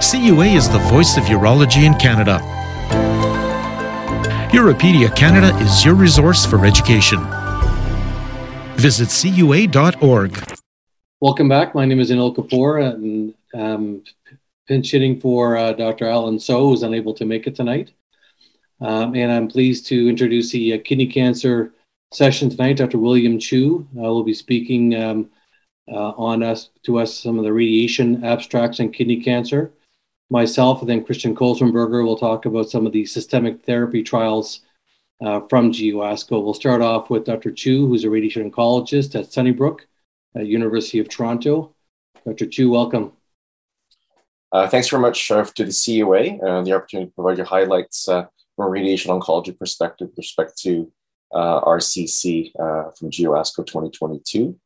CUA is the voice of urology in Canada. Europedia Canada is your resource for education. Visit CUA.org. Welcome back. My name is Anil Kapoor, and um, pinch hitting for uh, Dr. Alan So, who's unable to make it tonight. Um, and I'm pleased to introduce the uh, kidney cancer session tonight. Dr. William Chu uh, will be speaking um, uh, on us to us some of the radiation abstracts in kidney cancer. Myself and then Christian Kollmannsberger will talk about some of the systemic therapy trials uh, from GU ASCO. We'll start off with Dr. Chu, who's a radiation oncologist at Sunnybrook at University of Toronto. Dr. Chu, welcome. Uh, thanks very much uh, to the CUA and the opportunity to provide your highlights uh, from a radiation oncology perspective with respect to uh, RCC uh, from GU ASCO 2022.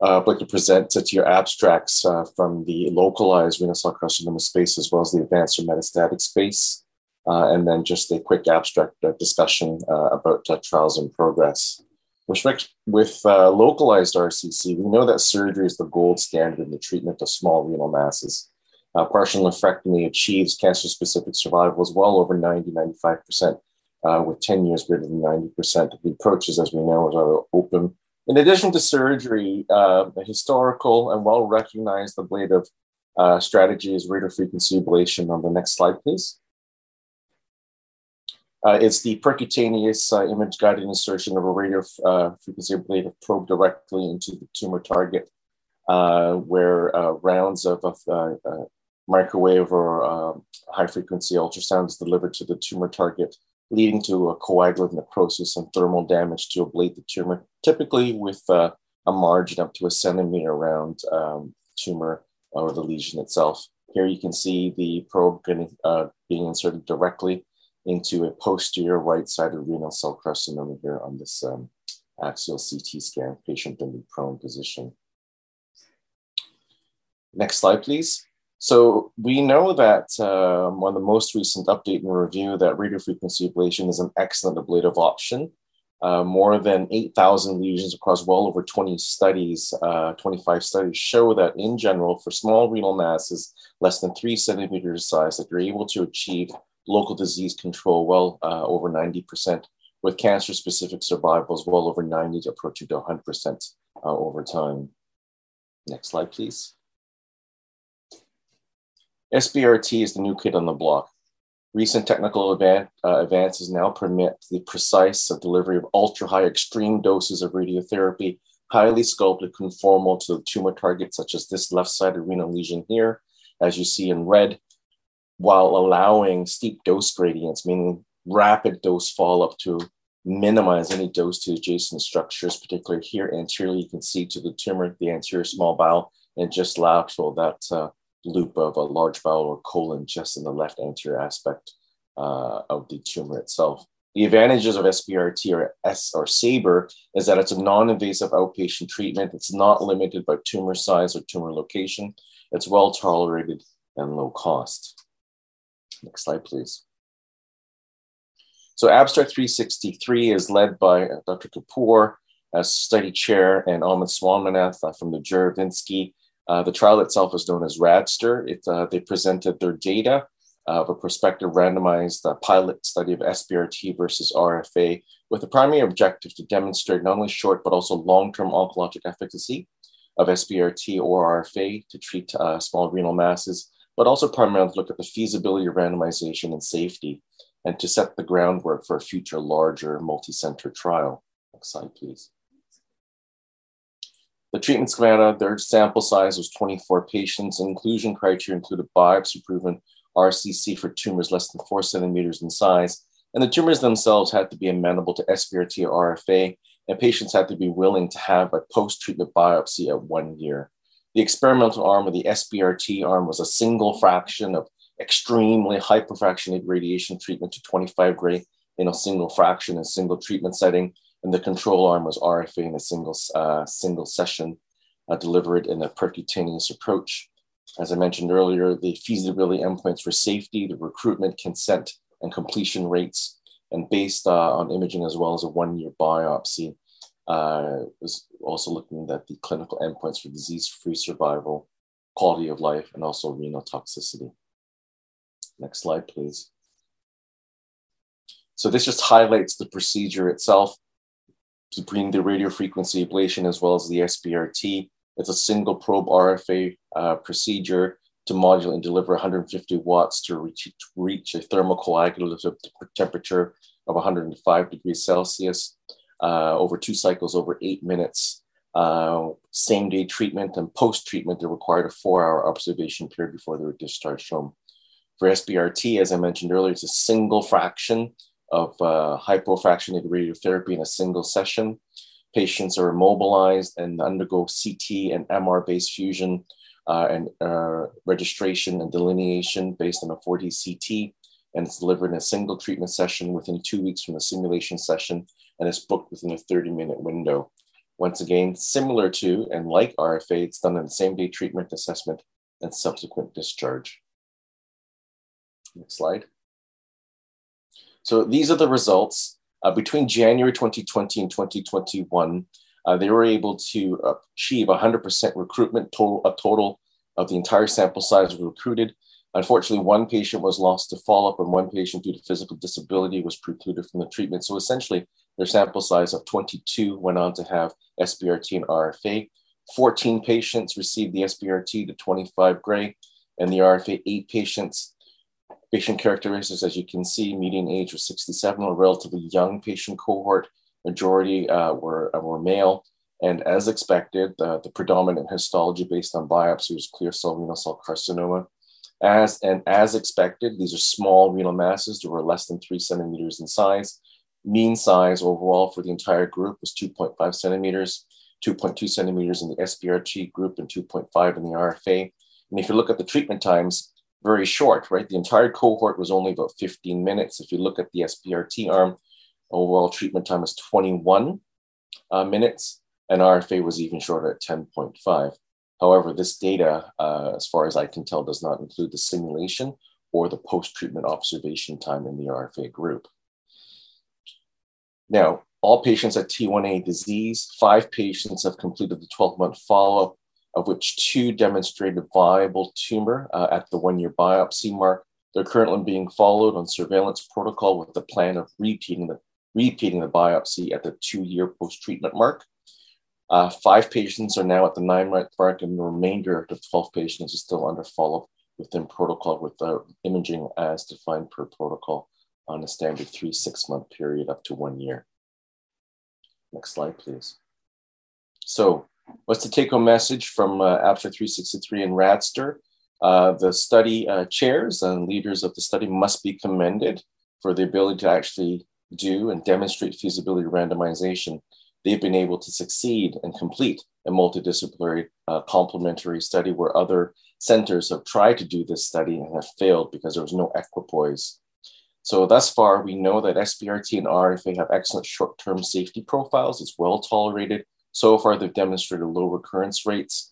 Uh, like to present to your abstracts uh, from the localized renal cell carcinoma space as well as the advanced or metastatic space, uh, and then just a quick abstract uh, discussion uh, about uh, trials in progress. With, with localized RCC, we know that surgery is the gold standard in the treatment of small renal masses. partial nephrectomy achieves cancer specific survival as well over 90 95%, with 10 years greater than 90%. The approaches, as we know, are open in addition to surgery, uh, the historical and well recognized ablative uh, strategy is radiofrequency ablation. On the next slide, please. Uh, it's the percutaneous uh, image guided insertion of a radio uh, frequency ablative probe directly into the tumor target, uh, where rounds of, of microwave or um, high frequency ultrasound is delivered to the tumor target leading to a coagulant necrosis and thermal damage to ablate the tumor, typically with uh, a margin up to a centimeter around um, tumor or the lesion itself. Here you can see the probe getting, uh, being inserted directly into a posterior right-sided renal cell carcinoma here on this um, axial CT scan, patient in the prone position. Next slide, please. So we know that um, on the most recent update and review that radiofrequency ablation is an excellent ablative option. Uh, more than 8,000 lesions across well over 20 studies, uh, 25 studies show that in general, for small renal masses less than three centimeters size, that you're able to achieve local disease control well uh, over 90%, with cancer-specific survivals well over 90 to approaching to 100% uh, over time. Next slide, please. SBRT is the new kid on the block. Recent technical advan- uh, advances now permit the precise delivery of ultra high extreme doses of radiotherapy, highly sculpted, conformal to the tumor target, such as this left sided renal lesion here, as you see in red, while allowing steep dose gradients, meaning rapid dose fall up to minimize any dose to adjacent structures, particularly here anteriorly, you can see to the tumor, the anterior small bowel, and just lateral that uh, loop of a large bowel or colon just in the left anterior aspect uh, of the tumor itself. The advantages of SBRT or S or SABR is that it's a non-invasive outpatient treatment. It's not limited by tumor size or tumor location. It's well tolerated and low cost. Next slide, please. So Abstract 363 is led by Dr. Kapoor as study chair and Anand Swaminathan uh, from the Juravinski uh, the trial itself is known as RADSTER. It, uh, they presented their data of a prospective randomized uh, pilot study of SBRT versus RFA with the primary objective to demonstrate not only short but also long-term oncologic efficacy of SBRT or RFA to treat uh, small renal masses, but also primarily to look at the feasibility of randomization and safety and to set the groundwork for a future larger multi-center trial. Next slide, please. The treatment schema, their sample size was 24 patients. Inclusion criteria included biopsy proven RCC for tumors less than four centimeters in size. And the tumors themselves had to be amenable to SBRT or RFA, and patients had to be willing to have a post treatment biopsy at one year. The experimental arm of the SBRT arm was a single fraction of extremely hyperfractionated radiation treatment to 25 gray in a single fraction in a single treatment setting and the control arm was RFA in a single, uh, single session uh, delivered in a percutaneous approach. As I mentioned earlier, the feasibility endpoints for safety, the recruitment, consent, and completion rates, and based uh, on imaging as well as a one-year biopsy, uh, was also looking at the clinical endpoints for disease-free survival, quality of life, and also renal toxicity. Next slide, please. So this just highlights the procedure itself between the radiofrequency ablation as well as the SBRT. It's a single probe RFA uh, procedure to modulate and deliver 150 watts to reach, to reach a thermocoagulative temperature of 105 degrees Celsius uh, over two cycles over eight minutes. Uh, same day treatment and post treatment, they required a four hour observation period before they were discharged home. For SBRT, as I mentioned earlier, it's a single fraction of uh, hypofractionated radiotherapy in a single session. Patients are immobilized and undergo CT and MR based fusion uh, and uh, registration and delineation based on a 4D CT. And it's delivered in a single treatment session within two weeks from the simulation session, and it's booked within a 30 minute window. Once again, similar to and like RFA, it's done in the same day treatment assessment and subsequent discharge. Next slide. So these are the results. Uh, between January 2020 and 2021, uh, they were able to achieve 100% recruitment, total, a total of the entire sample size recruited. Unfortunately, one patient was lost to follow up, and one patient, due to physical disability, was precluded from the treatment. So essentially, their sample size of 22 went on to have SBRT and RFA. 14 patients received the SBRT to 25 gray, and the RFA, eight patients Patient characteristics, as you can see, median age was 67, a relatively young patient cohort. Majority uh, were, uh, were male. And as expected, uh, the predominant histology based on biopsy was clear cell renal cell carcinoma. As, and as expected, these are small renal masses that were less than three centimeters in size. Mean size overall for the entire group was 2.5 centimeters, 2.2 centimeters in the SBRT group, and 2.5 in the RFA. And if you look at the treatment times, very short, right? The entire cohort was only about 15 minutes. If you look at the SBRT arm, overall treatment time was 21 uh, minutes, and RFA was even shorter at 10.5. However, this data, uh, as far as I can tell, does not include the simulation or the post treatment observation time in the RFA group. Now, all patients had T1A disease. Five patients have completed the 12 month follow up of which two demonstrated viable tumor uh, at the one year biopsy mark. They're currently being followed on surveillance protocol with the plan of repeating the, repeating the biopsy at the two year post treatment mark. Uh, five patients are now at the nine month mark, and the remainder of the 12 patients is still under follow up within protocol with uh, imaging as defined per protocol on a standard three, six month period up to one year. Next slide, please. So, What's the take home message from uh, Abstract 363 and Radster? Uh, the study uh, chairs and leaders of the study must be commended for the ability to actually do and demonstrate feasibility randomization. They've been able to succeed and complete a multidisciplinary uh, complementary study where other centers have tried to do this study and have failed because there was no equipoise. So thus far, we know that SBRT and RFA have excellent short-term safety profiles. It's well tolerated so far, they've demonstrated low recurrence rates.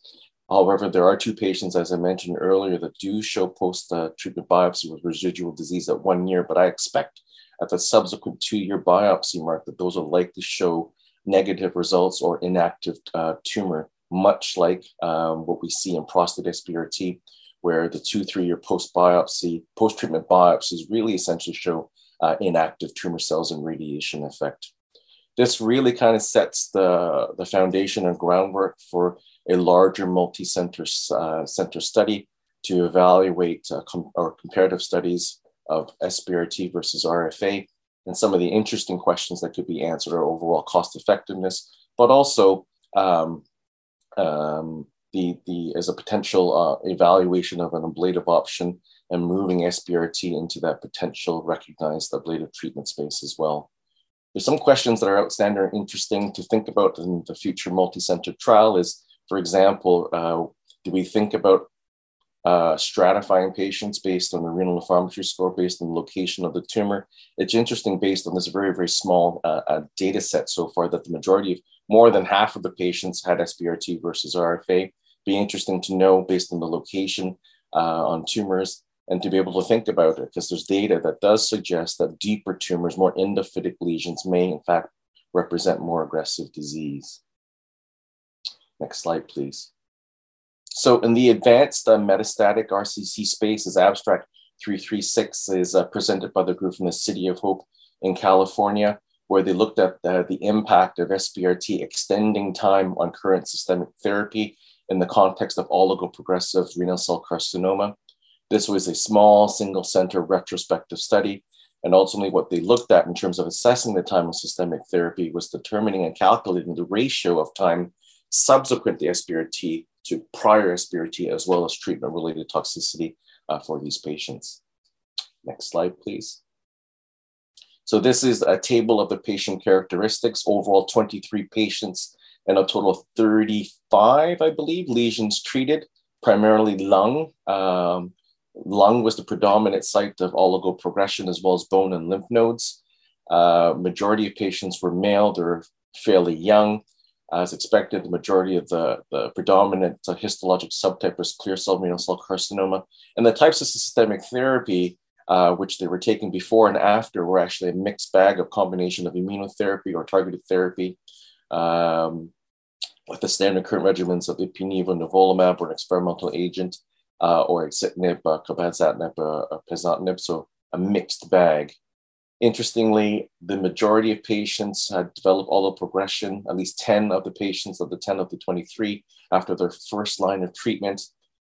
However, there are two patients, as I mentioned earlier, that do show post uh, treatment biopsy with residual disease at one year, but I expect at the subsequent two year biopsy mark that those will likely show negative results or inactive uh, tumor, much like um, what we see in prostate SBRT, where the two, three year post biopsy, post treatment biopsies really essentially show uh, inactive tumor cells and radiation effect this really kind of sets the, the foundation and groundwork for a larger multi-center uh, center study to evaluate uh, com- or comparative studies of SBRT versus RFA and some of the interesting questions that could be answered are overall cost effectiveness, but also um, um, the, the as a potential uh, evaluation of an ablative option and moving SBRT into that potential recognized ablative treatment space as well. There's some questions that are outstanding and interesting to think about in the future multi-center trial is, for example, uh, do we think about uh, stratifying patients based on the renal nephrometry score, based on the location of the tumor? It's interesting based on this very, very small uh, uh data set so far that the majority of more than half of the patients had SBRT versus RFA. Be interesting to know based on the location uh, on tumors and to be able to think about it because there's data that does suggest that deeper tumors, more endophytic lesions, may in fact represent more aggressive disease. Next slide, please. So in the advanced uh, metastatic RCC space, as abstract 336 is uh, presented by the group from the City of Hope in California, where they looked at the impact of SBRT extending time on current systemic therapy in the context of oligoprogressive renal cell carcinoma. This was a small single center retrospective study. And ultimately, what they looked at in terms of assessing the time of systemic therapy was determining and calculating the ratio of time subsequent to SBRT to prior SBRT, as well as treatment related toxicity uh, for these patients. Next slide, please. So this is a table of the patient characteristics, overall 23 patients and a total of 35, I believe, lesions treated, primarily lung. Um, lung was the predominant site of oligoprogression as well as bone and lymph nodes. Uh, majority of patients were male, they're fairly young. As expected, the majority of the, the predominant uh, histologic subtype was clear cell renal cell carcinoma. And the types of systemic therapy uh, which they were taking before and after were actually a mixed bag of combination of immunotherapy or targeted therapy um, with the standard current regimens of ipi-nivo, nivolumab, or an experimental agent, uh, or axitinib, uh, cabazitaxel, uh, pazopanib, so a mixed bag. Interestingly, the majority of patients had developed oligoprogression, at least 10 of the patients of the 10 of the 23 after their first line of treatment.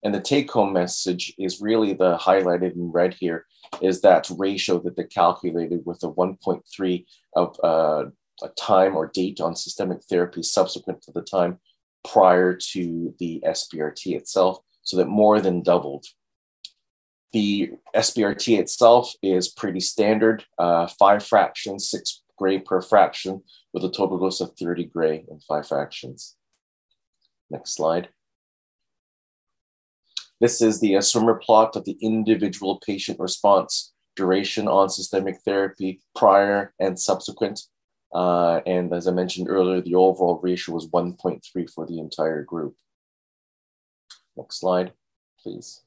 And the take home message is really the highlighted in red here is that ratio that they calculated with a 1.3 of uh, a time or date on systemic therapy subsequent to the time prior to the SBRT itself, so that more than doubled. The SBRT itself is pretty standard, uh, five fractions, six gray per fraction, with a total dose of 30 gray in five fractions. Next slide. This is the uh, swimmer plot of the individual patient response duration on systemic therapy prior and subsequent. Uh, and as I mentioned earlier, the overall ratio was 1.3 for the entire group. Next slide, please.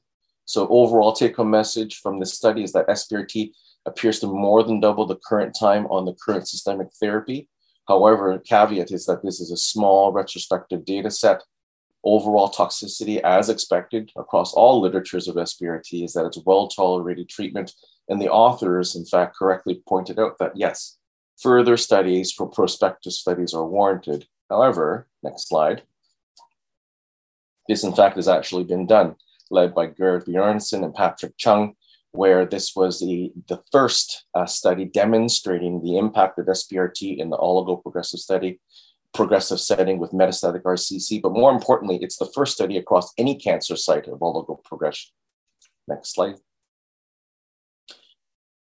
So overall take-home message from this study is that SBRT appears to more than double the current time on the current systemic therapy. However, caveat is that this is a small retrospective data set overall toxicity, as expected across all literatures of SBRT, is that it's well tolerated treatment. And the authors, in fact, correctly pointed out that yes, further studies for prospective studies are warranted. However, next slide. This, in fact, has actually been done, led by Georg Bjarnason and Patrick Cheung, where this was the, the first uh, study demonstrating the impact of SBRT in the oligoprogressive study progressive setting with metastatic RCC, but more importantly, it's the first study across any cancer site of oligoprogression. Next slide.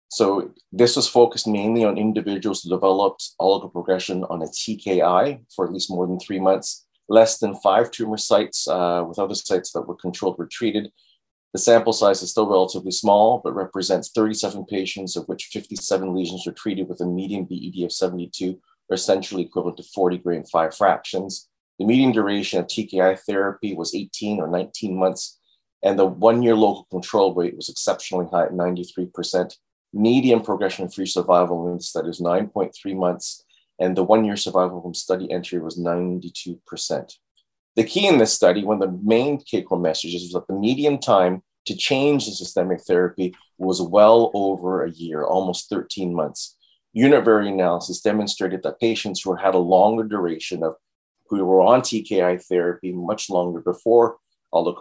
So this was focused mainly on individuals who developed oligoprogression on a TKI for at least more than three months. Less than five tumor sites uh, with other sites that were controlled were treated. The sample size is still relatively small, but represents 37 patients, of which 57 lesions were treated with a median BED of 72 or essentially equivalent to 40 gray and five fractions. The median duration of TKI therapy was 18 or 19 months, and the one year local control rate was exceptionally high at 93%. Median progression free survival in the study was 9.3 months, and the one year survival from study entry was 92%. The key in this study, one of the main take home messages, was that the median time to change the systemic therapy was well over a year, almost 13 months univariate analysis demonstrated that patients who had a longer duration of who were on TKI therapy much longer before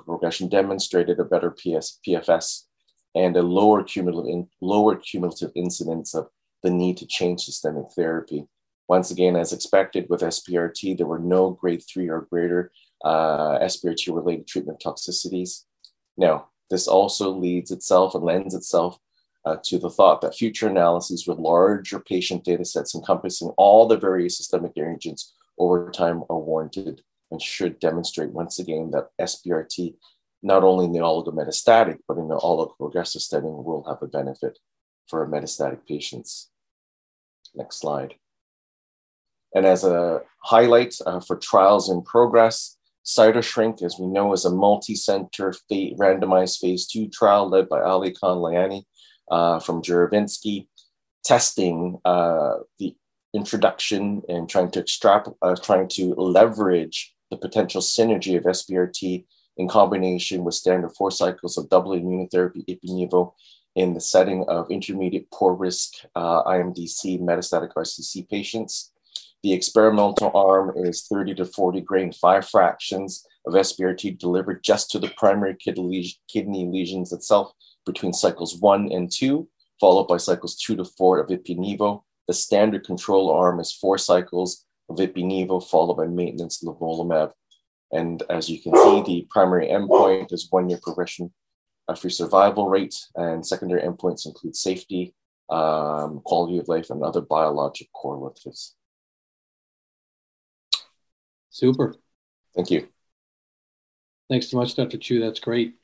progression demonstrated a better PS, PFS and a lower cumulative, in, lower cumulative incidence of the need to change systemic therapy. Once again, as expected with SBRT, there were no grade three or greater uh, SBRT related treatment toxicities. Now, this also leads itself and lends itself uh, to the thought that future analyses with larger patient data sets encompassing all the various systemic agents over time are warranted and should demonstrate once again that SBRT, not only in the oligometastatic, but in the oligoprogressive setting, will have a benefit for metastatic patients. Next slide. And as a highlight uh, for trials in progress, CytoShrink, as we know, is a multi-center randomized phase two trial led by Aly-Khan Lalani uh, from Juravinski, testing uh, the introduction and trying to extract, uh, trying to leverage the potential synergy of SBRT in combination with standard four cycles of double immunotherapy ipi-nivo in the setting of intermediate poor risk uh, IMDC metastatic RCC patients. The experimental arm is 30 to 40 grain, five fractions of SBRT delivered just to the primary kidney lesions itself between cycles one and two, followed by cycles two to four of ipi-nivo. The standard control arm is four cycles of ipi-nivo, followed by maintenance nivolumab. And as you can see, the primary endpoint is one year progression free survival rate, and secondary endpoints include safety, um, quality of life, and other biologic correlatives. Super. Thank you. Thanks so much, Dr. Chu. That's great.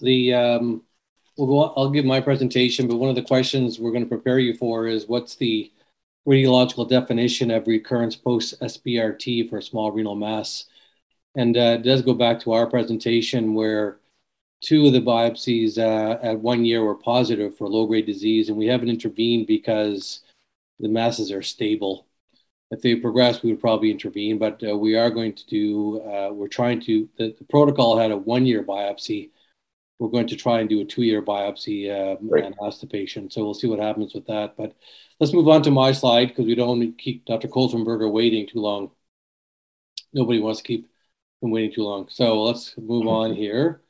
The um, we'll go, I'll give my presentation, but one of the questions we're going to prepare you for is what's the radiological definition of recurrence post SBRT for small renal mass? And uh, it does go back to our presentation where two of the biopsies uh, at one year were positive for low grade disease, and we haven't intervened because the masses are stable. If they progress, we would probably intervene, but uh, we are going to do, uh, we're trying to, the, the, protocol had a one year biopsy. We're going to try and do a two year biopsy um, right. and ask the patient. So we'll see what happens with that. But let's move on to my slide because we don't want to keep Dr. Kollmannsberger waiting too long. Nobody wants to keep him waiting too long. So let's move on here.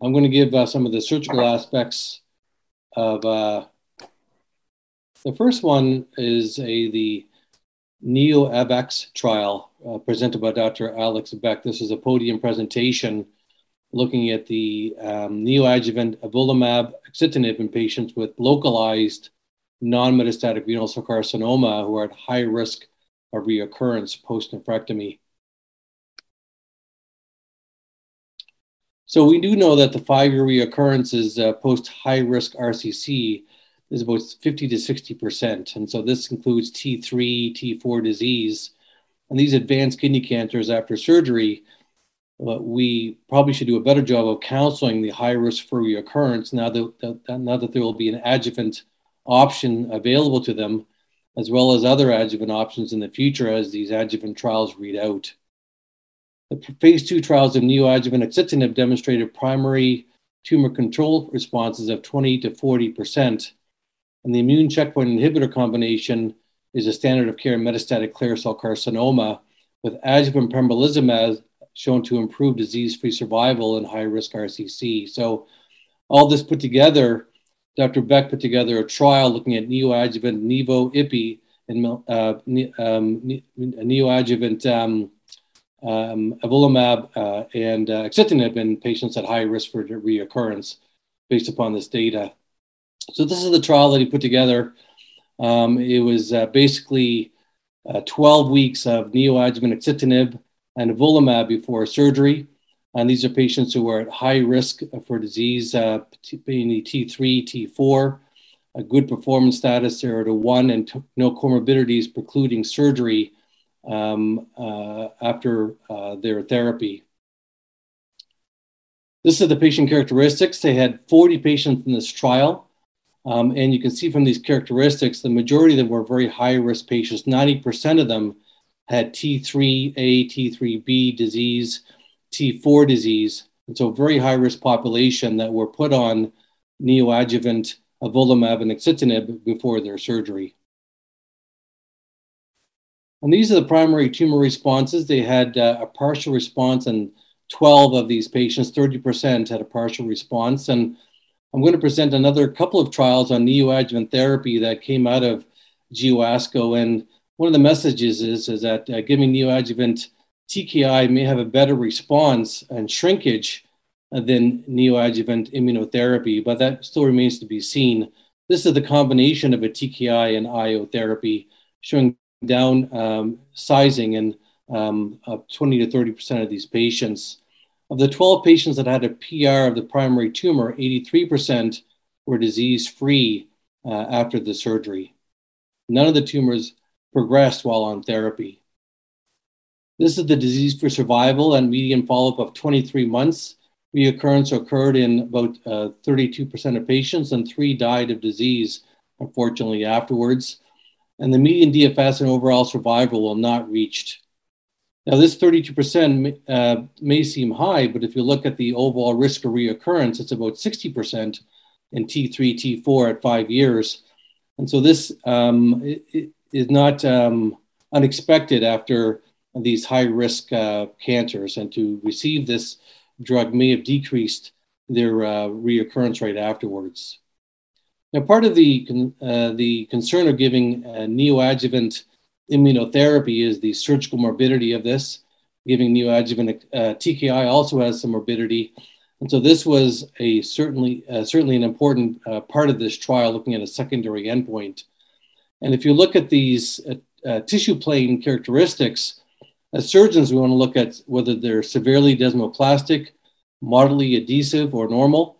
I'm going to give uh, some of the surgical aspects of uh, the first one is a the NEO-AVAX trial uh, presented by Dr. Axel Bex. This is a podium presentation looking at the um, neoadjuvant avelumab axitinib in patients with localized non-metastatic renal cell carcinoma who are at high risk of reoccurrence post-nephrectomy. So we do know that the five-year reoccurrence is uh, post high-risk RCC is about 50 to 60 percent, and so this includes T3, T4 disease, and these advanced kidney cancers after surgery. Uh, we probably should do a better job of counseling the high risk for reoccurrence now that, that, now that there will be an adjuvant option available to them, as well as other adjuvant options in the future as these adjuvant trials read out. The phase two trials of neoadjuvant axitinib demonstrated primary tumor control responses of 20 to 40%. And the immune checkpoint inhibitor combination is a standard of care in metastatic clear cell carcinoma, with adjuvant pembrolizumab shown to improve disease free survival in high risk RCC. So, all this put together, Dr. Bex put together a trial looking at neoadjuvant Nivo IPI and uh, um, neoadjuvant um, um, uh, and uh, axitinib in patients at high risk for reoccurrence based upon this data. So this is the trial that he put together. Um, it was uh, basically uh, 12 weeks of neoadjuvant axitinib and avelumab before surgery. And these are patients who are at high risk for disease, uh, being T3, T4, a good performance status 0 to 1, and t- no comorbidities precluding surgery um, uh, after uh, their therapy. This is the patient characteristics. They had 40 patients in this trial. Um, and you can see from these characteristics, the majority of them were very high risk patients. 90% of them had T3A, T3B disease, T4 disease. And so, very high risk population that were put on neoadjuvant avelumab and axitinib before their surgery. And these are the primary tumor responses. They had uh, a partial response, and 12 of these patients, 30%, had a partial response. And I'm going to present another couple of trials on neoadjuvant therapy that came out of GU ASCO. And one of the messages is, is that uh, giving neoadjuvant TKI may have a better response and shrinkage than neoadjuvant immunotherapy, but that still remains to be seen. This is the combination of a TKI and IO therapy showing down um, sizing in um, 20 to 30% of these patients. Of the 12 patients that had a PR of the primary tumor, 83% were disease free uh, after the surgery. None of the tumors progressed while on therapy. This is the disease free survival and median follow up of 23 months. Reoccurrence occurred in about uh, 32% of patients, and three died of disease, unfortunately, afterwards and the median DFS and overall survival will not reached. Now, this 32% uh, may seem high, but if you look at the overall risk of reoccurrence, it's about 60% in T3, T4 at five years. And so this um, is not um, unexpected after these high risk uh, cancers, and to receive this drug may have decreased their uh, reoccurrence rate afterwards. Now, part of the, uh, the concern of giving neoadjuvant immunotherapy is the surgical morbidity of this. Giving neoadjuvant uh, TKI also has some morbidity. And so this was a certainly uh, certainly an important uh, part of this trial, looking at a secondary endpoint. And if you look at these uh, uh, tissue plane characteristics, as surgeons, we want to look at whether they're severely desmoplastic, moderately adhesive, or normal.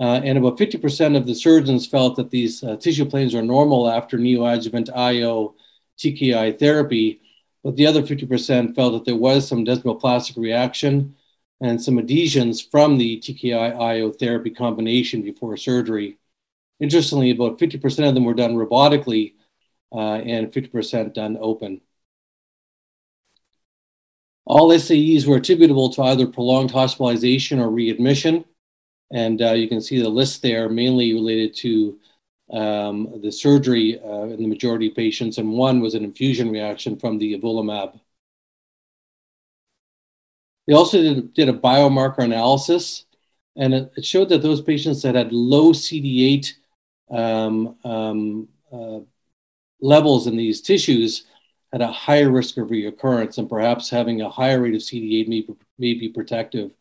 Uh, and about 50% of the surgeons felt that these tissue planes are normal after neoadjuvant IO TKI therapy, but the other 50% felt that there was some desmoplastic reaction and some adhesions from the TKI IO therapy combination before surgery. Interestingly, about 50% of them were done robotically uh, and 50% done open. All SAEs were attributable to either prolonged hospitalization or readmission. And uh, you can see the list there, mainly related to um, the surgery uh, in the majority of patients, and one was an infusion reaction from the avelumab. They also did, did a biomarker analysis, and it, it, showed that those patients that had low CD8 um, um, uh, levels in these tissues had a higher risk of reoccurrence, and perhaps having a higher rate of CD8 may, may be protective.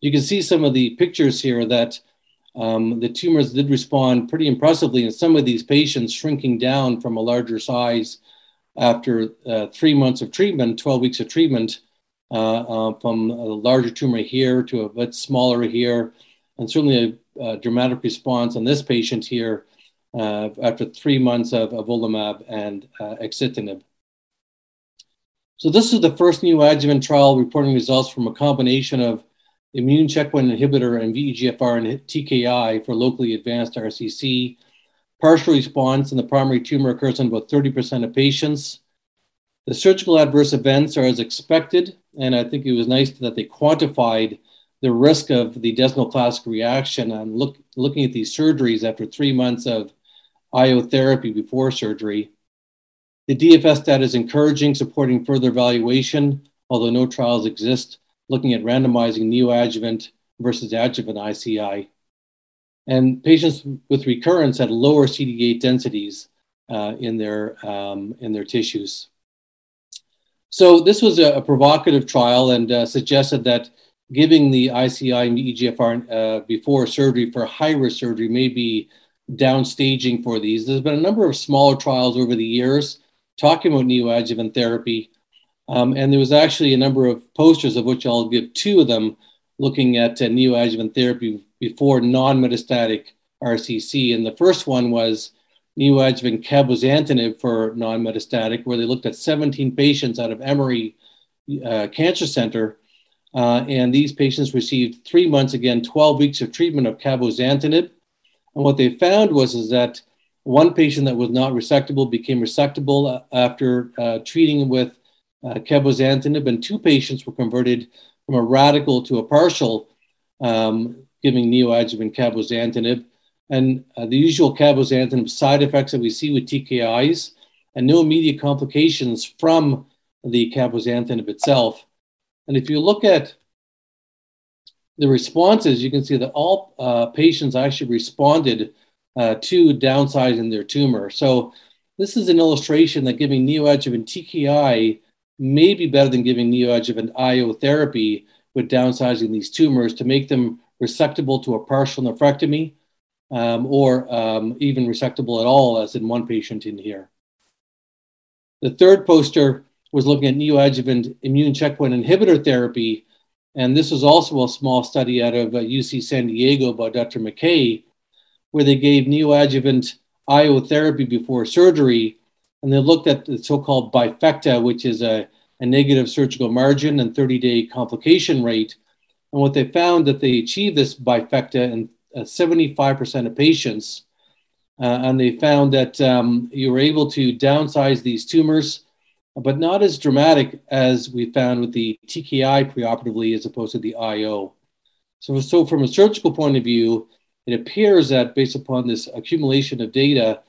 You can see some of the pictures here that um, the tumors did respond pretty impressively in some of these patients, shrinking down from a larger size after uh, three months of treatment, 12 weeks of treatment, uh, uh, from a larger tumor here to a bit smaller here, and certainly a, a dramatic response on this patient here uh, after three months of avelumab and uh, axitinib. So this is the first neoadjuvant trial reporting results from a combination of immune checkpoint inhibitor and VEGFR and TKI for locally advanced RCC. Partial response in the primary tumor occurs in about 30% of patients. The surgical adverse events are as expected, and I think it was nice that they quantified the risk of the desmoplastic reaction and look, looking at these surgeries after three months of IO therapy before surgery. The DFS data is encouraging, supporting further evaluation, although no trials exist looking at randomizing neoadjuvant versus adjuvant ICI. And patients with recurrence had lower CD8 densities uh, in, their, um, in their tissues. So this was a, a provocative trial and uh, suggested that giving the ICI and EGFR uh, before surgery for high-risk surgery may be downstaging for these. There's been a number of smaller trials over the years talking about neoadjuvant therapy, um, and there was actually a number of posters, of which I'll give two of them, looking at uh, neoadjuvant therapy before non metastatic RCC. And the first one was neoadjuvant cabozantinib for non metastatic, where they looked at 17 patients out of Emory uh, Cancer Center. Uh, and these patients received three months, again, 12 weeks of treatment of cabozantinib. And what they found was is that one patient that was not resectable became resectable uh, after uh, treating with uh, cabozantinib, and two patients were converted from a radical to a partial, um, giving neoadjuvant cabozantinib. And uh, the usual cabozantinib side effects that we see with TKIs, and no immediate complications from the cabozantinib itself. And if you look at the responses, you can see that all uh, patients actually responded uh, to downsizing their tumor. So this is an illustration that giving neoadjuvant TKI may be better than giving neoadjuvant IO therapy with downsizing these tumors to make them resectable to a partial nephrectomy um, or um, even resectable at all, as in one patient in here. The third poster was looking at neoadjuvant immune checkpoint inhibitor therapy. And this was also a small study out of uh, UC San Diego by Dr. McKay, where they gave neoadjuvant IO therapy before surgery and they looked at the so-called bifecta, which is a, a negative surgical margin and 30-day complication rate. And what they found that they achieved this bifecta in uh, 75% of patients. Uh, and they found that um, you were able to downsize these tumors but not as dramatic as we found with the TKI preoperatively as opposed to the IO. So, so from a surgical point of view, it appears that based upon this accumulation of data,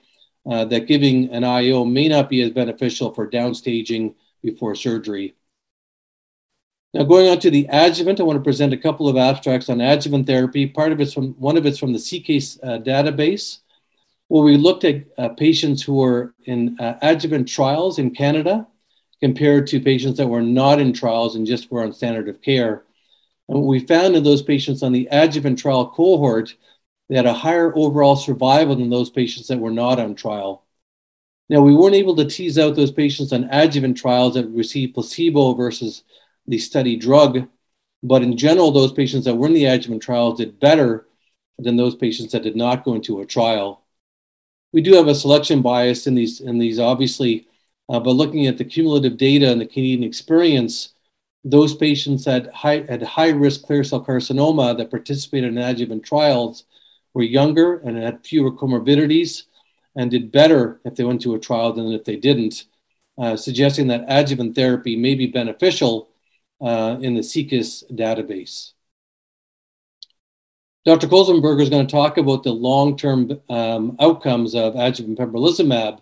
uh, that giving an IO may not be as beneficial for downstaging before surgery. Now, going on to the adjuvant, I want to present a couple of abstracts on adjuvant therapy. Part of it's from one of it's from the CKCis uh, database, where we looked at uh, patients who were in uh, adjuvant trials in Canada compared to patients that were not in trials and just were on standard of care. And what we found in those patients on the adjuvant trial cohort, they had a higher overall survival than those patients that were not on trial. Now, we weren't able to tease out those patients on adjuvant trials that received placebo versus the study drug, but in general, those patients that were in the adjuvant trials did better than those patients that did not go into a trial. We do have a selection bias in these, in these obviously uh, but looking at the cumulative data and the Canadian experience, those patients that high, had high risk clear cell carcinoma that participated in adjuvant trials were younger and had fewer comorbidities and did better if they went to a trial than if they didn't, uh, suggesting that adjuvant therapy may be beneficial uh, in the CKCis database. Dr. Kollmannsberger is going to talk about the long term um, outcomes of adjuvant pembrolizumab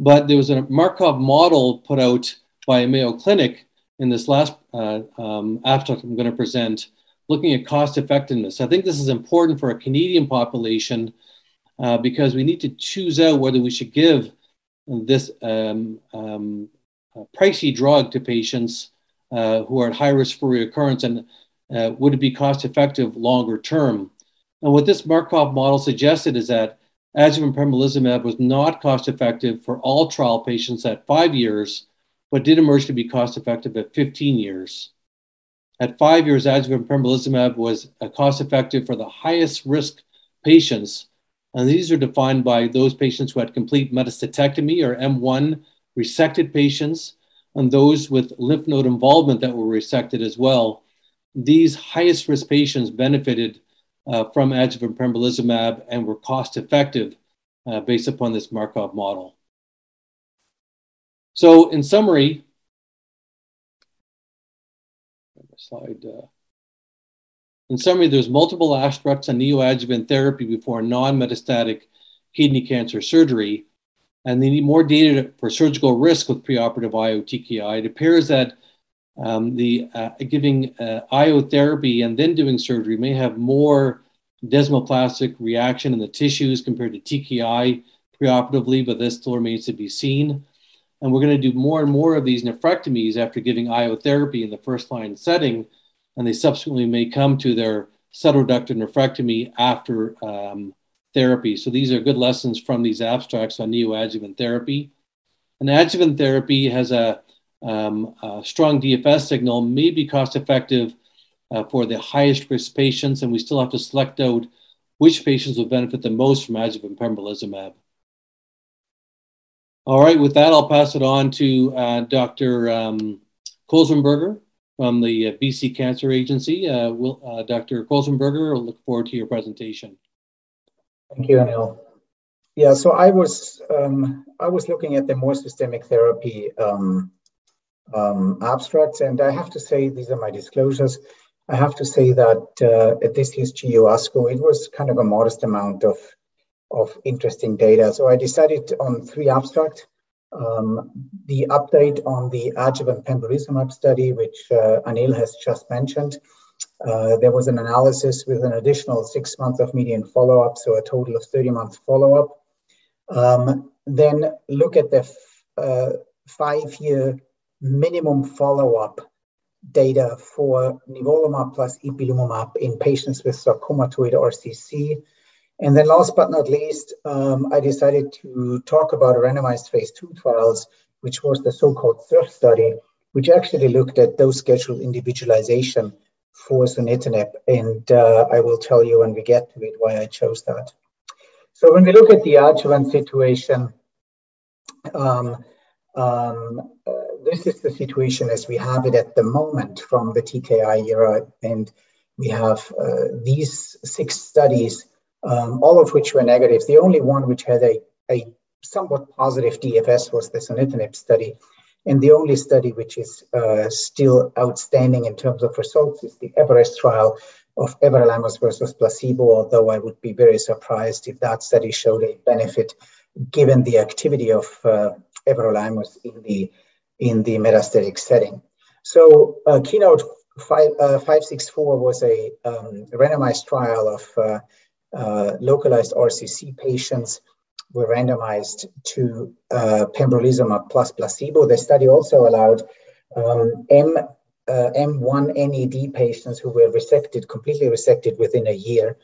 but there was a Markov model put out by Mayo Clinic in this last uh, um, abstract I'm going to present, looking at cost effectiveness. I think this is important for a Canadian population uh, because we need to choose out whether we should give this um, um, pricey drug to patients uh, who are at high risk for recurrence and uh, would it be cost effective longer term. And what this Markov model suggested is that adjuvant pembrolizumab was not cost effective for all trial patients at five years, but did emerge to be cost effective at 15 years. At five years, adjuvant pembrolizumab was cost effective for the highest risk patients. And these are defined by those patients who had complete metastasectomy or M1 resected patients, and those with lymph node involvement that were resected as well. These highest risk patients benefited uh, from adjuvant pembrolizumab and were cost effective uh, based upon this Markov model. So, in summary, slide. Uh, in summary, there's multiple abstracts on neoadjuvant therapy before non-metastatic kidney cancer surgery, and they need more data for surgical risk with preoperative IO TKI. It appears that um, the uh, giving uh, IO therapy and then doing surgery may have more desmoplastic reaction in the tissues compared to TKI preoperatively, but this still remains to be seen. And we're going to do more and more of these nephrectomies after giving IO therapy in the first line setting, and they subsequently may come to their subreductive nephrectomy after um, therapy. So these are good lessons from these abstracts on neoadjuvant therapy. And adjuvant therapy has a um, a strong DFS signal may be cost effective uh, for the highest risk patients, and we still have to select out which patients will benefit the most from adjuvant pembrolizumab. All right, with that, I'll pass it on to uh, Dr. Um, Kollmannsberger from the uh, BC Cancer Agency. Uh, we'll, uh, Dr. Kollmannsberger, I'll look forward to your presentation. Thank you, Anil. Yeah, so I was um, I was looking at the more systemic therapy um, um, abstracts. And I have to say, these are my disclosures. I have to say that uh, at this year's GU ASCO, it was kind of a modest amount of, of interesting data. So I decided on three abstracts. Um, the update on the adjuvant pembrolizumab study, which uh, Anil has just mentioned. Uh, there was an analysis with an additional six months of median follow-up, so a total of 30 months follow-up. Um, then look at the uh, five-year minimum follow-up data for nivolumab plus ipilimumab in patients with sarcomatoid RCC. And then last but not least, um, I decided to talk about randomized phase two trials, which was the so-called third study, which actually looked at dose schedule individualization for sunitinib. And uh, I will tell you when we get to it why I chose that. So when we look at the adjuvant situation, um, um, uh, this is the situation as we have it at the moment from the TKI era. And we have uh, these six studies, um, all of which were negative. The only one which had a, a somewhat positive DFS was the sunitinib study. And the only study which is uh, still outstanding in terms of results is the Everest trial of everolimus versus placebo, although I would be very surprised if that study showed a benefit given the activity of uh, everolimus in the, in the metastatic setting. So uh, Keynote five, uh, 564 was a um, randomized trial of uh, localized RCC patients were randomized to uh, pembrolizumab plus placebo. The study also allowed um, M, uh, M1 NED patients who were resected, completely resected within a year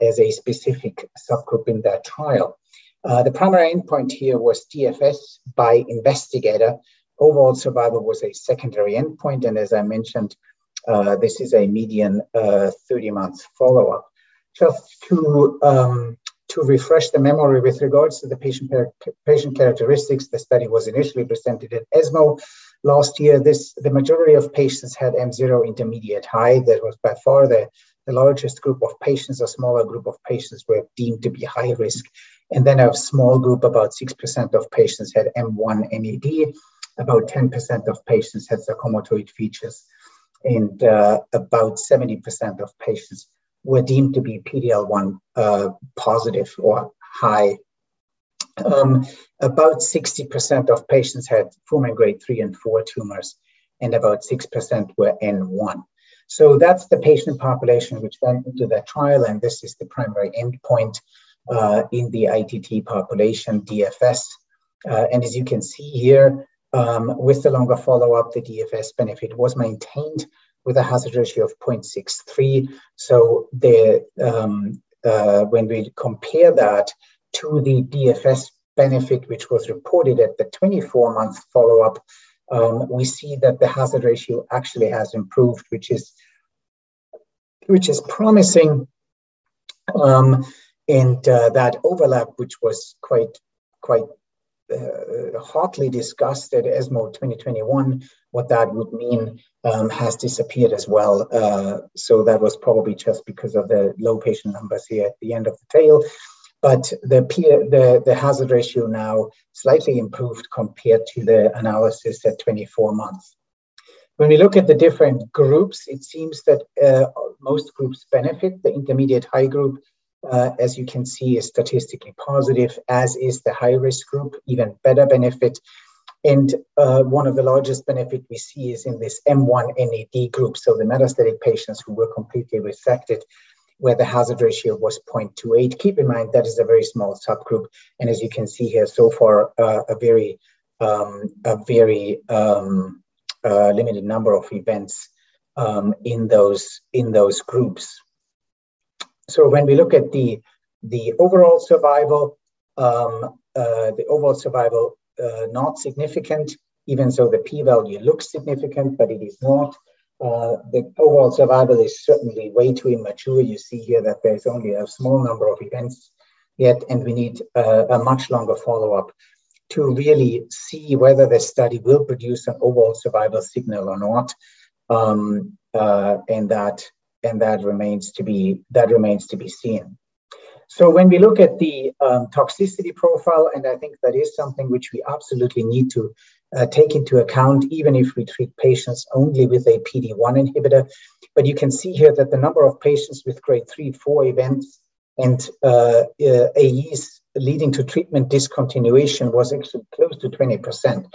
as a specific subgroup in that trial. Uh, the primary endpoint here was DFS by investigator. Overall survival was a secondary endpoint, and as I mentioned, uh, this is a median uh, 30 months follow up. Just to um, to refresh the memory with regards to the patient, patient characteristics, the study was initially presented at ESMO last year. This the majority of patients had M0 intermediate high. That was by far the, the largest group of patients. A smaller group of patients were deemed to be high risk. And then a small group, about 6% of patients had M1 NED. About 10% of patients had sarcomatoid features. And uh, about 70% of patients were deemed to be PD-L1 uh, positive or high. Um, about 60% of patients had Fuhrman grade 3 and 4 tumors, and about 6% were N1. So that's the patient population which went into that trial, and this is the primary endpoint uh, in the ITT population, DFS. Uh, and as you can see here, um, with the longer follow-up, the DFS benefit was maintained with a hazard ratio of 0.63. So the, um, uh, when we compare that to the DFS benefit, which was reported at the 24 month follow up, um, we see that the hazard ratio actually has improved, which is which is promising. Um, and uh, that overlap, which was quite quite uh, hotly discussed at ESMO 2021, what that would mean um, has disappeared as well. Uh, so that was probably just because of the low patient numbers here at the end of the tail. But the, the, the hazard ratio now slightly improved compared to the analysis at 24 months. When we look at the different groups, it seems that uh, most groups benefit. The intermediate high group uh, as you can see, is statistically positive, as is the high risk group, even better benefit. And uh, one of the largest benefit we see is in this M1 NED group, so the metastatic patients who were completely resected, where the hazard ratio was 0.28. Keep in mind that is a very small subgroup, and as you can see here, so far uh, a very um, a very um, uh, limited number of events um, in those in those groups. So when we look at the the overall survival, um, uh, the overall survival uh, not significant, even though the p-value looks significant, but it is not. Uh, the overall survival is certainly way too immature. You see here that there's only a small number of events yet, and we need uh, a much longer follow-up to really see whether the study will produce an overall survival signal or not. Um, uh, and that and that remains to be that remains to be seen. So when we look at the um, toxicity profile, and I think that is something which we absolutely need to uh, take into account, even if we treat patients only with a PD-1 inhibitor. But you can see here that the number of patients with grade 3, 4 events and uh, uh, AEs leading to treatment discontinuation was actually close to 20%,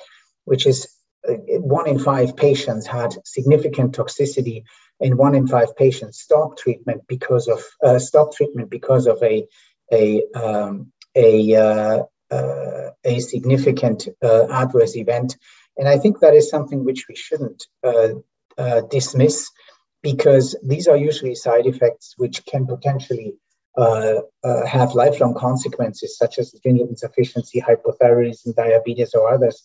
which is uh, one in five patients had significant toxicity and one in five patients stop treatment because of uh, stop treatment because of a a um, a uh, uh, a significant uh, adverse event, and I think that is something which we shouldn't uh, uh, dismiss because these are usually side effects which can potentially have lifelong consequences, such as adrenal insufficiency, hypothyroidism, diabetes, or others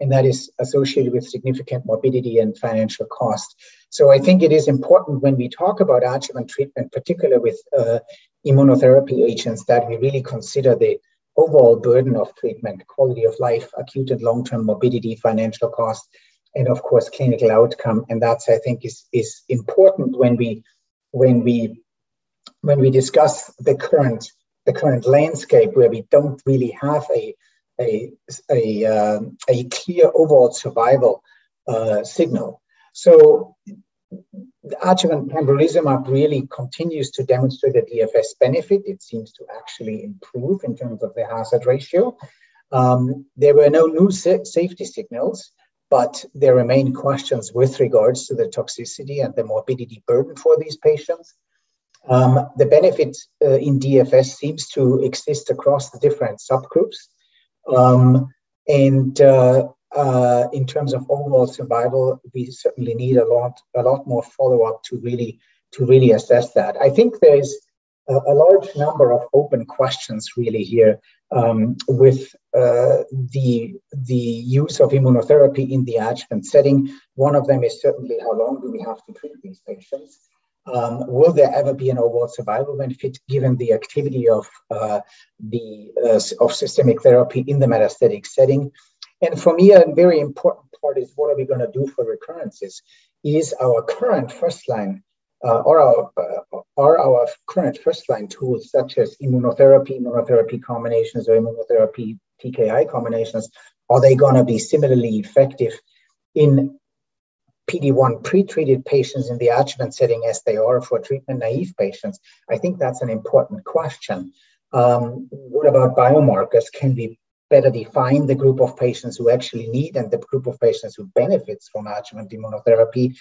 and that is associated with significant morbidity and financial cost. So I think it is important when we talk about adjuvant treatment, particularly with uh, immunotherapy agents, that we really consider the overall burden of treatment, quality of life, acute and long-term morbidity, financial cost, and of course clinical outcome. And that's I think is is important when we when we when we discuss the current the current landscape where we don't really have a a, a, uh, a clear overall survival uh, signal. So adjuvant pembrolizumab really continues to demonstrate a DFS benefit. It seems to actually improve in terms of the hazard ratio. Um, there were no new sa- safety signals, but there remain questions with regards to the toxicity and the morbidity burden for these patients. Um, the benefit uh, in DFS seems to exist across the different subgroups. Um, and uh, uh, in terms of overall survival, we certainly need a lot, a lot more follow-up to really, to really assess that. I think there's a, a large number of open questions really here um, with uh, the the use of immunotherapy in the adjuvant setting. One of them is certainly how long do we have to treat these patients? Um, will there ever be an overall survival benefit given the activity of uh, the uh, of systemic therapy in the metastatic setting? And for me, a very important part is what are we going to do for recurrences? Is our current first line uh, or our uh, are our current first line tools such as immunotherapy, immunotherapy combinations, or immunotherapy TKI combinations, are they going to be similarly effective in PD1 pre-treated patients in the adjuvant setting as they are for treatment naive patients? I think that's an important question. Um, what about biomarkers? Can we better define the group of patients who actually need and the group of patients who benefits from adjuvant immunotherapy?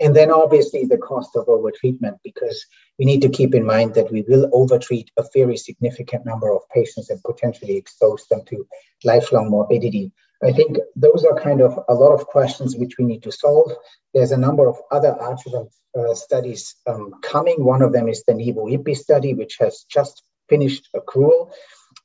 And then obviously the cost of overtreatment, because we need to keep in mind that we will overtreat a very significant number of patients and potentially expose them to lifelong morbidity. I think those are kind of a lot of questions which we need to solve. There's a number of other adjuvant uh, studies um, coming. One of them is the NIVO-IPI study, which has just finished accrual.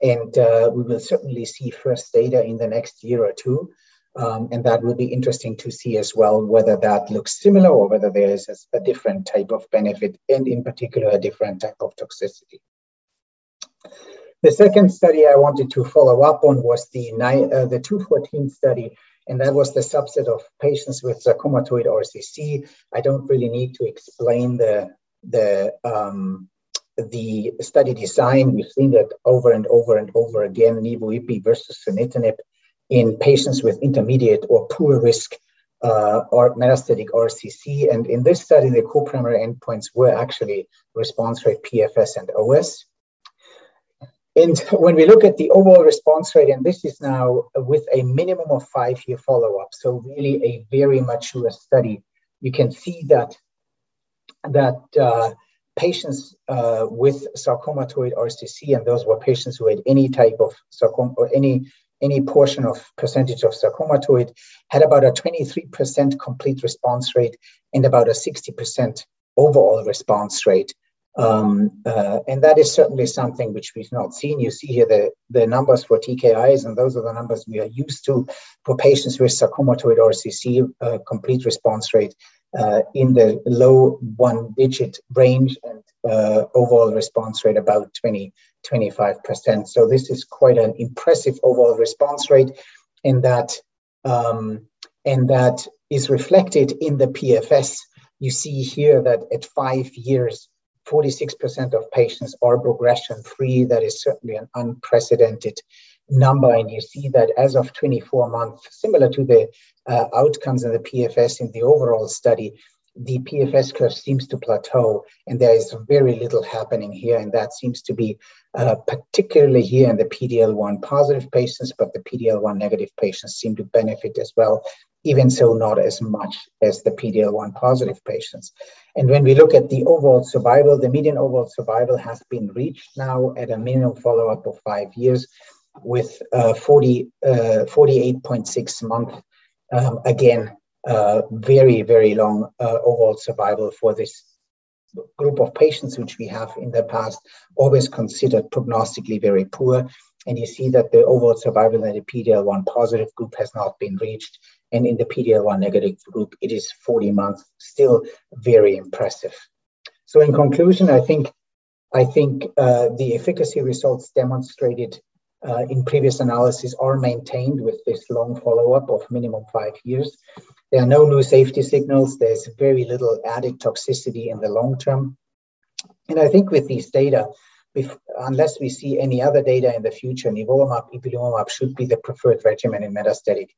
And uh, we will certainly see first data in the next year or two. Um, and that will be interesting to see as well whether that looks similar or whether there is a different type of benefit and, in particular, a different type of toxicity. The second study I wanted to follow up on was the, uh, the 214 study, and that was the subset of patients with sarcomatoid RCC. I don't really need to explain the, the, um, the study design. We've seen that over and over and over again, nivo-ipi versus sunitinib in patients with intermediate or poor risk uh, or metastatic RCC. And in this study, the co-primary endpoints were actually response rate, PFS, and OS. And when we look at the overall response rate, and this is now with a minimum of five-year follow-up, so really a very mature study, you can see that that uh, patients uh, with sarcomatoid RCC, and those were patients who had any type of sarcoma or any any portion of percentage of sarcomatoid, had about a 23% complete response rate and about a 60% overall response rate. Um, uh, and that is certainly something which we've not seen. You see here the, the numbers for TKIs, and those are the numbers we are used to for patients with sarcomatoid RCC, uh, complete response rate uh, in the low one digit range and uh, overall response rate about 20, 25%. So this is quite an impressive overall response rate and that, um, and that is reflected in the PFS. You see here that at five years, 46% of patients are progression free. That is certainly an unprecedented number. And you see that as of 24 months, similar to the uh, outcomes in the PFS in the overall study, the PFS curve seems to plateau, and there is very little happening here. And that seems to be uh, particularly here in the PDL1 positive patients, but the PDL1 negative patients seem to benefit as well, even so, not as much as the PDL1 positive patients. And when we look at the overall survival, the median overall survival has been reached now at a minimum follow up of five years with uh, 40, uh, 48.6 months. Um, again, uh, very, very long uh, overall survival for this group of patients, which we have in the past always considered prognostically very poor. And you see that the overall survival in the PDL1 positive group has not been reached. And in the PDL1 negative group, it is 40 months, still very impressive. So in conclusion, I think I think uh, the efficacy results demonstrated uh, in previous analysis are maintained with this long follow-up of minimum five years. There are no new safety signals. There's very little added toxicity in the long term. And I think with these data, if, unless we see any other data in the future, nivolumab, ipilimumab should be the preferred regimen in metastatic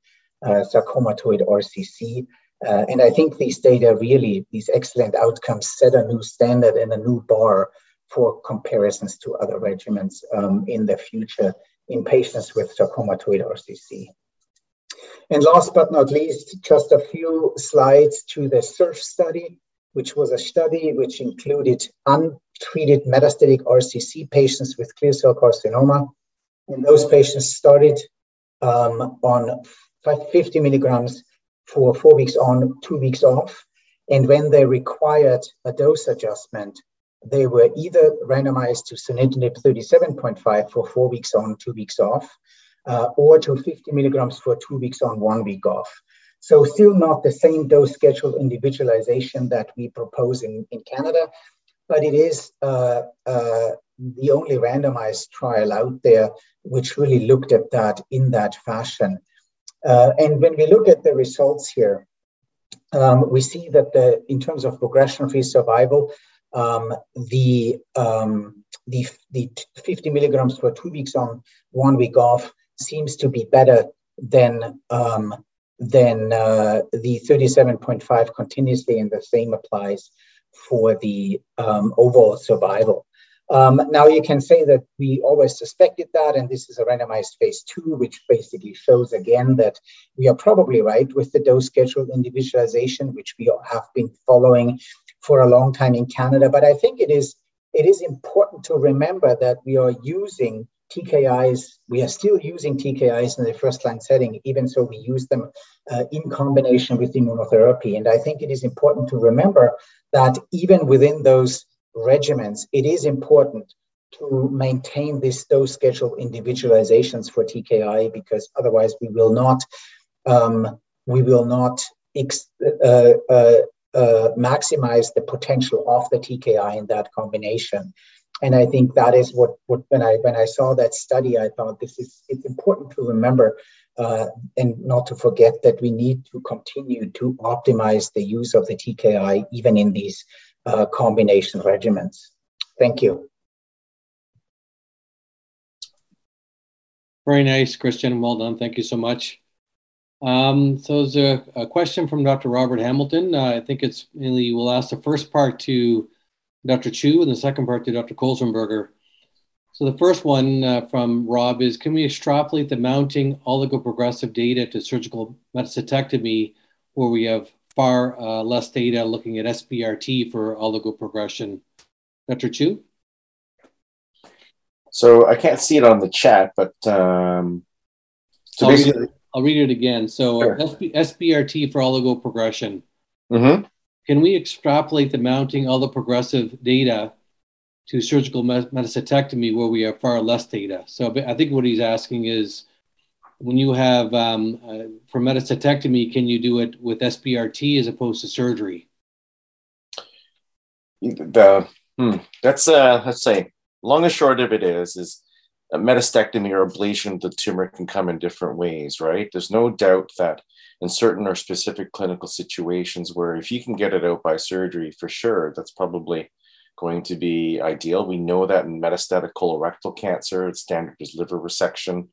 sarcomatoid RCC. Uh, and I think these data really, these excellent outcomes set a new standard and a new bar for comparisons to other regimens um, in the future in patients with sarcomatoid RCC. And last but not least, just a few slides to the SURF study, which was a study which included untreated metastatic RCC patients with clear cell carcinoma. And those patients started um, on 50 milligrams for four weeks on, two weeks off. And when they required a dose adjustment, they were either randomized to sunitinib 37.5 for four weeks on, two weeks off, uh, or to 50 milligrams for two weeks on, one week off. So still not the same dose schedule individualization that we propose in, in Canada, but it is uh, uh, the only randomized trial out there which really looked at that in that fashion. Uh, and when we look at the results here, um, we see that the, in terms of progression-free survival, um, the, um, the, the 50 milligrams for two weeks on, one week off seems to be better than, um, than uh, the 37.5 continuously, and the same applies for the um, overall survival. Um, now you can say that we always suspected that, and this is a randomized phase two, which basically shows again that we are probably right with the dose schedule individualization, which we have been following for a long time in Canada. But I think it is it is important to remember that we are using TKIs. We are still using TKIs in the first line setting, even so we use them uh, in combination with immunotherapy. And I think it is important to remember that even within those regimens, it is important to maintain this dose schedule individualizations for TKI because otherwise we will not um, we will not ex- uh, uh, uh, maximize the potential of the TKI in that combination. And I think that is what, what when I when I saw that study, I thought this is it's important to remember uh, and not to forget that we need to continue to optimize the use of the TKI even in these uh, combination regimens. Thank you. Very nice, Christian. Well done. Thank you so much. Um, so there's a, a, question from Dr. Robert Hamilton. Uh, I think it's mainly we'll ask the first part to Dr. Cheung and the second part to Dr. Kollmannsberger. So the first one uh, from Rob is, can we extrapolate the mounting oligoprogressive data to surgical metastasectomy where we have far uh, less data looking at SBRT for oligoprogression. Dr. Cheung? So I can't see it on the chat, but um, so I'll, read it, I'll, read it, again. So sure. SB, SBRT for oligoprogression. Mm-hmm. Can we extrapolate the mounting all the oligoprogressive data to surgical metastasectomy where we have far less data? So I think what he's asking is when you have um, uh, for metastasectomy, can you do it with SBRT as opposed to surgery? The hmm, that's uh, let's say long and short of it is is a metastectomy or ablation of the tumor can come in different ways, right? There's no doubt that in certain or specific clinical situations where if you can get it out by surgery, for sure, that's probably going to be ideal. We know that in metastatic colorectal cancer, it's standard is liver resection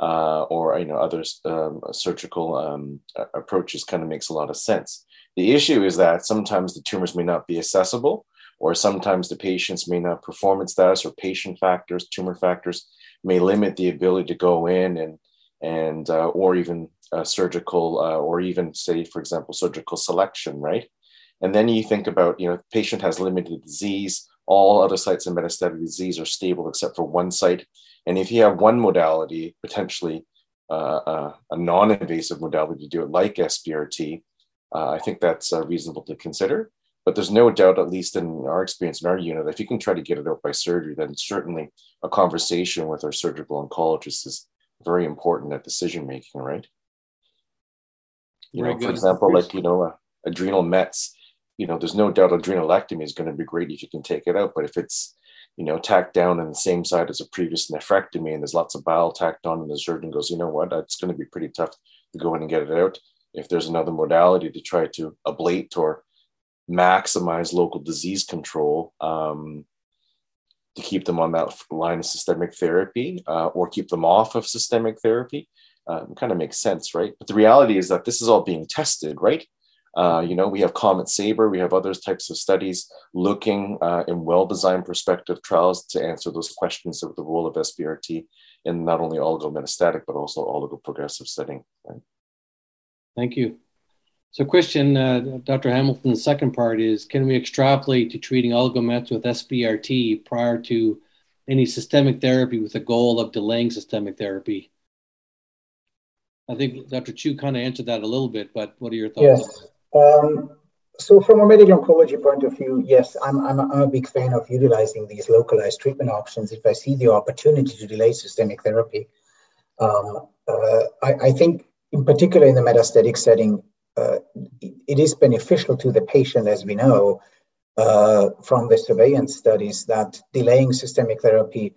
uh, or you know other um, surgical um, approaches kind of makes a lot of sense. The issue is that sometimes the tumors may not be accessible, or sometimes the patients may not performance status or patient factors, tumor factors may limit the ability to go in and and uh, or even surgical uh, or even say for example surgical selection, right? And then you think about you know patient has limited disease, all other sites of metastatic disease are stable except for one site and if you have one modality, potentially uh, uh, a non invasive modality to do it, like SBRT, uh, I think that's uh, reasonable to consider. But there's no doubt, at least in our experience in our unit, that if you can try to get it out by surgery, then certainly a conversation with our surgical oncologist is very important at decision making, right? You very know, good. for example, like, you know, uh, adrenal mets, you know, there's no doubt adrenalectomy is going to be great if you can take it out. But if it's you know, tacked down on the same side as a previous nephrectomy, and there's lots of bile tacked on, and the surgeon goes, you know what, it's going to be pretty tough to go in and get it out. If there's another modality to try to ablate or maximize local disease control, um, to keep them on that line of systemic therapy uh, or keep them off of systemic therapy. Uh, kind of makes sense, right? But the reality is that this is all being tested, right? Uh, you know, we have COMET SABR, we have other types of studies looking uh, in well-designed prospective trials to answer those questions of the role of SBRT in not only oligometastatic but also oligoprogressive setting. Right? Thank you. So, question, uh, Dr. Hamilton's second part is: Can we extrapolate to treating oligomets with SBRT prior to any systemic therapy with the goal of delaying systemic therapy? I think Dr. Cheung kind of answered that a little bit, but what are your thoughts? Yes. Um, so from a medical oncology point of view, yes, I'm, I'm, a, I'm a big fan of utilizing these localized treatment options if I see the opportunity to delay systemic therapy. Um, uh, I, I, think in particular in the metastatic setting, uh, it is beneficial to the patient, as we know uh, from the surveillance studies, that delaying systemic therapy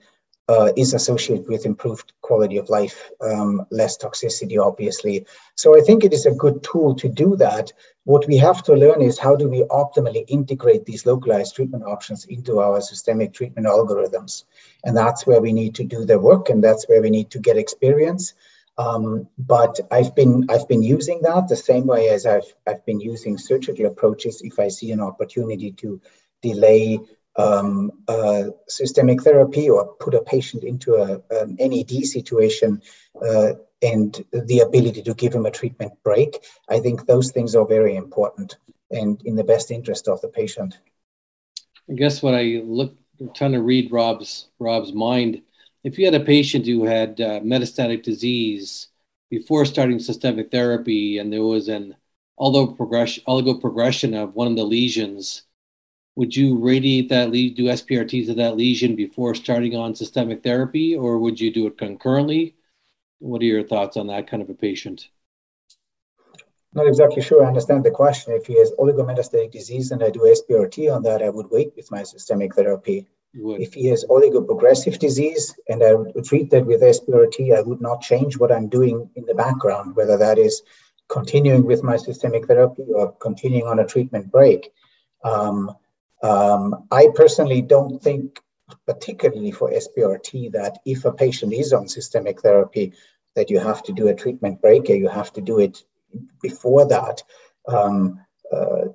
uh, is associated with improved quality of life, um, less toxicity, obviously. So I think it is a good tool to do that. What we have to learn is how do we optimally integrate these localized treatment options into our systemic treatment algorithms. And that's where we need to do the work, and that's where we need to get experience. Um, but I've been I've been using that the same way as I've I've been using surgical approaches if I see an opportunity to delay um, uh, systemic therapy or put a patient into a, an NED situation uh, and the ability to give him a treatment break. I think those things are very important and in the best interest of the patient. I guess what I look trying to read Rob's Rob's mind. If you had a patient who had uh, metastatic disease before starting systemic therapy, and there was an oligo progression, oligo progression of one of the lesions, would you radiate that lead, do SBRT to that lesion before starting on systemic therapy, or would you do it concurrently? What are your thoughts on that kind of a patient? Not exactly sure I understand the question. If he has oligometastatic disease and I do SBRT on that, I would wait with my systemic therapy. If he has oligoprogressive disease and I would treat that with SBRT, I would not change what I'm doing in the background, whether that is continuing with my systemic therapy or continuing on a treatment break. Um, um, I personally don't think, particularly for SBRT, that if a patient is on systemic therapy, that you have to do a treatment break or you have to do it before that. Um, uh,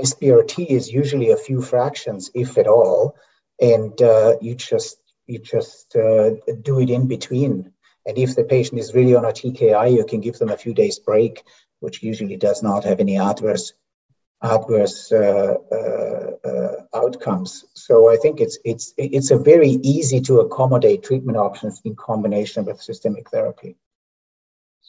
SBRT is usually a few fractions, if at all, and uh, you just you just uh, do it in between. And if the patient is really on a TKI, you can give them a few days break, which usually does not have any adverse adverse uh, uh, uh, outcomes. So I think it's it's it's a very easy to accommodate treatment options in combination with systemic therapy.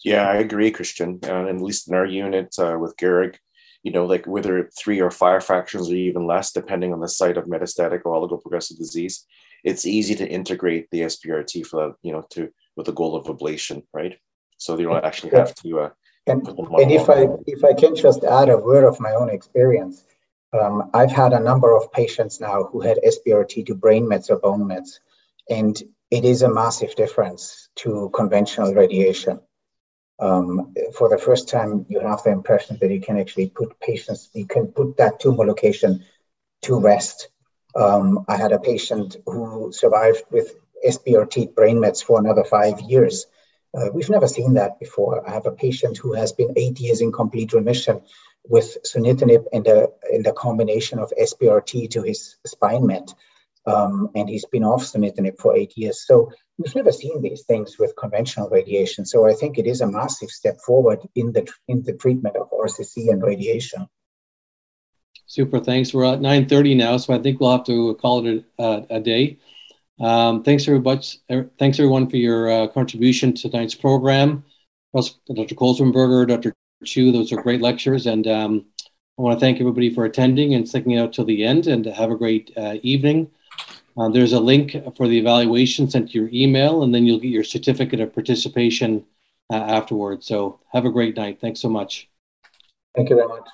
Yeah, I agree, Christian. Uh, at least in our unit uh, with Georg, you know, like whether three or five fractions or even less, depending on the site of metastatic or oligoprogressive disease, it's easy to integrate the SBRT for that, you know, to with the goal of ablation, right? So you don't actually have to uh, and, and if I if I can just add a word of my own experience, um, I've had a number of patients now who had SBRT to brain mets or bone mets, and it is a massive difference to conventional radiation. Um, for the first time, you have the impression that you can actually put patients, you can put that tumor location to rest. Um, I had a patient who survived with SBRT brain mets for another five years uh, we've never seen that before. I have a patient who has been eight years in complete remission with sunitinib and the, and a combination of SBRT to his spine met. Um, and he's been off sunitinib for eight years. So we've never seen these things with conventional radiation. So I think it is a massive step forward in the in the treatment of RCC and radiation. Super. Thanks. We're at 9:30 now, so I think we'll have to call it a, a day. Um, thanks very much. Er, thanks everyone for your uh, contribution to tonight's program. Dr. Kollmannsberger, Dr. Cheung, those are great lectures, and um, I want to thank everybody for attending and sticking out till the end. And have a great uh, evening. Uh, there's a link for the evaluation sent to your email, and then you'll get your certificate of participation uh, afterwards. So have a great night. Thanks so much. Thank you very much.